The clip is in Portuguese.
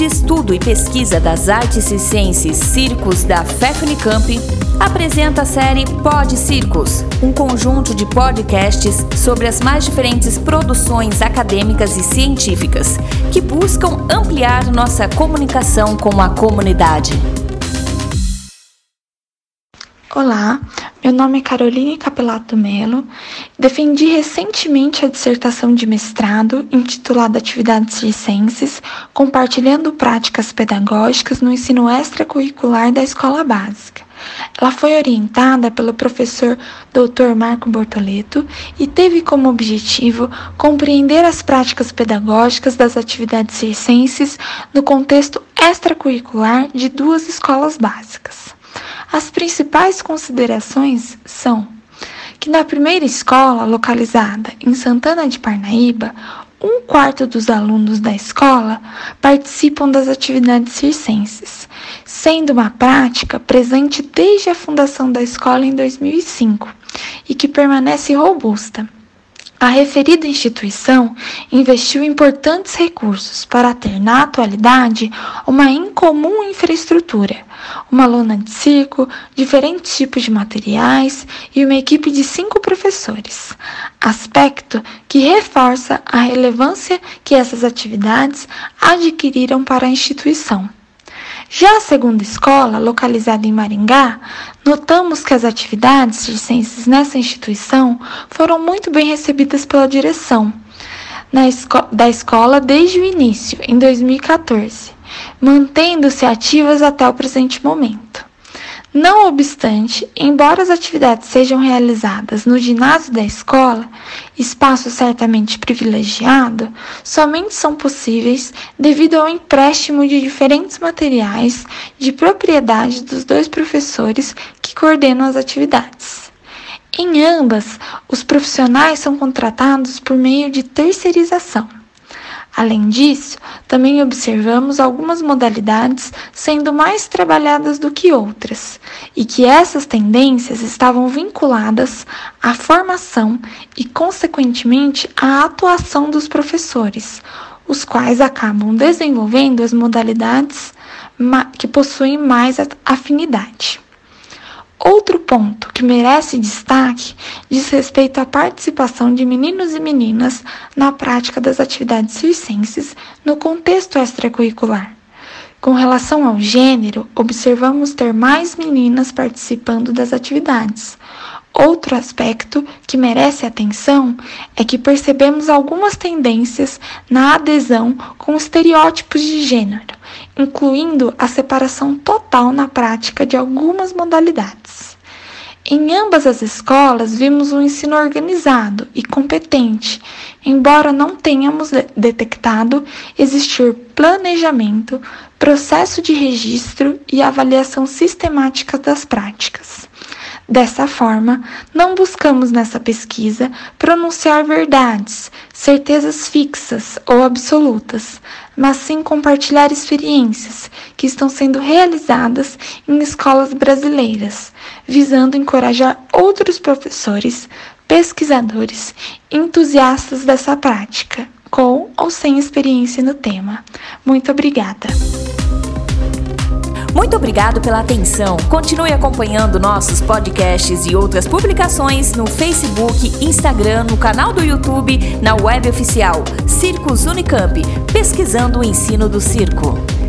de Estudo e Pesquisa das Artes Circenses Circos da FEFUNICAMP, apresenta a série Pod Circos, um conjunto de podcasts sobre as mais diferentes produções acadêmicas e científicas que buscam ampliar nossa comunicação com a comunidade. Olá, meu nome é Caroline Capelato Melo. Defendi recentemente a dissertação de mestrado intitulada Atividades Circenses, compartilhando práticas pedagógicas no ensino extracurricular da escola básica. Ela foi orientada pelo professor Dr. Marco Bortoleto e teve como objetivo compreender as práticas pedagógicas das atividades circenses no contexto extracurricular de duas escolas básicas. As principais considerações são que na primeira escola, localizada em Santana de Parnaíba, um quarto dos alunos da escola participam das atividades circenses, sendo uma prática presente desde a fundação da escola em 2005 e que permanece robusta. A referida instituição investiu importantes recursos para ter, na atualidade, uma incomum infraestrutura, uma lona de circo, diferentes tipos de materiais e uma equipe de cinco professores, aspecto que reforça a relevância que essas atividades adquiriram para a instituição. Já a segunda escola, localizada em Maringá, notamos que as atividades circenses nessa instituição foram muito bem recebidas pela direção esco da escola desde o início, em 2014, mantendo-se ativas até o presente momento. Não obstante, embora as atividades sejam realizadas no ginásio da escola, espaço certamente privilegiado, somente são possíveis devido ao empréstimo de diferentes materiais de propriedade dos dois professores que coordenam as atividades. Em ambas, os profissionais são contratados por meio de terceirização. Além disso, também observamos algumas modalidades sendo mais trabalhadas do que outras, e que essas tendências estavam vinculadas à formação e, consequentemente, à atuação dos professores, os quais acabam desenvolvendo as modalidades que possuem mais afinidade. Outro ponto que merece destaque diz respeito à participação de meninos e meninas na prática das atividades circenses no contexto extracurricular. Com relação ao gênero, observamos ter mais meninas participando das atividades. Outro aspecto que merece atenção é que percebemos algumas tendências na adesão com estereótipos de gênero, incluindo a separação total na prática de algumas modalidades. Em ambas as escolas, vimos um ensino organizado e competente, embora não tenhamos detectado existir planejamento, processo de registro e avaliação sistemática das práticas. Dessa forma, não buscamos nessa pesquisa pronunciar verdades, certezas fixas ou absolutas, mas sim compartilhar experiências que estão sendo realizadas em escolas brasileiras, visando encorajar outros professores, pesquisadores, entusiastas dessa prática, com ou sem experiência no tema. Muito obrigada! Muito obrigado pela atenção. Continue acompanhando nossos podcasts e outras publicações no Facebook, Instagram, no canal do YouTube, na web oficial Circos Unicamp, pesquisando o ensino do circo.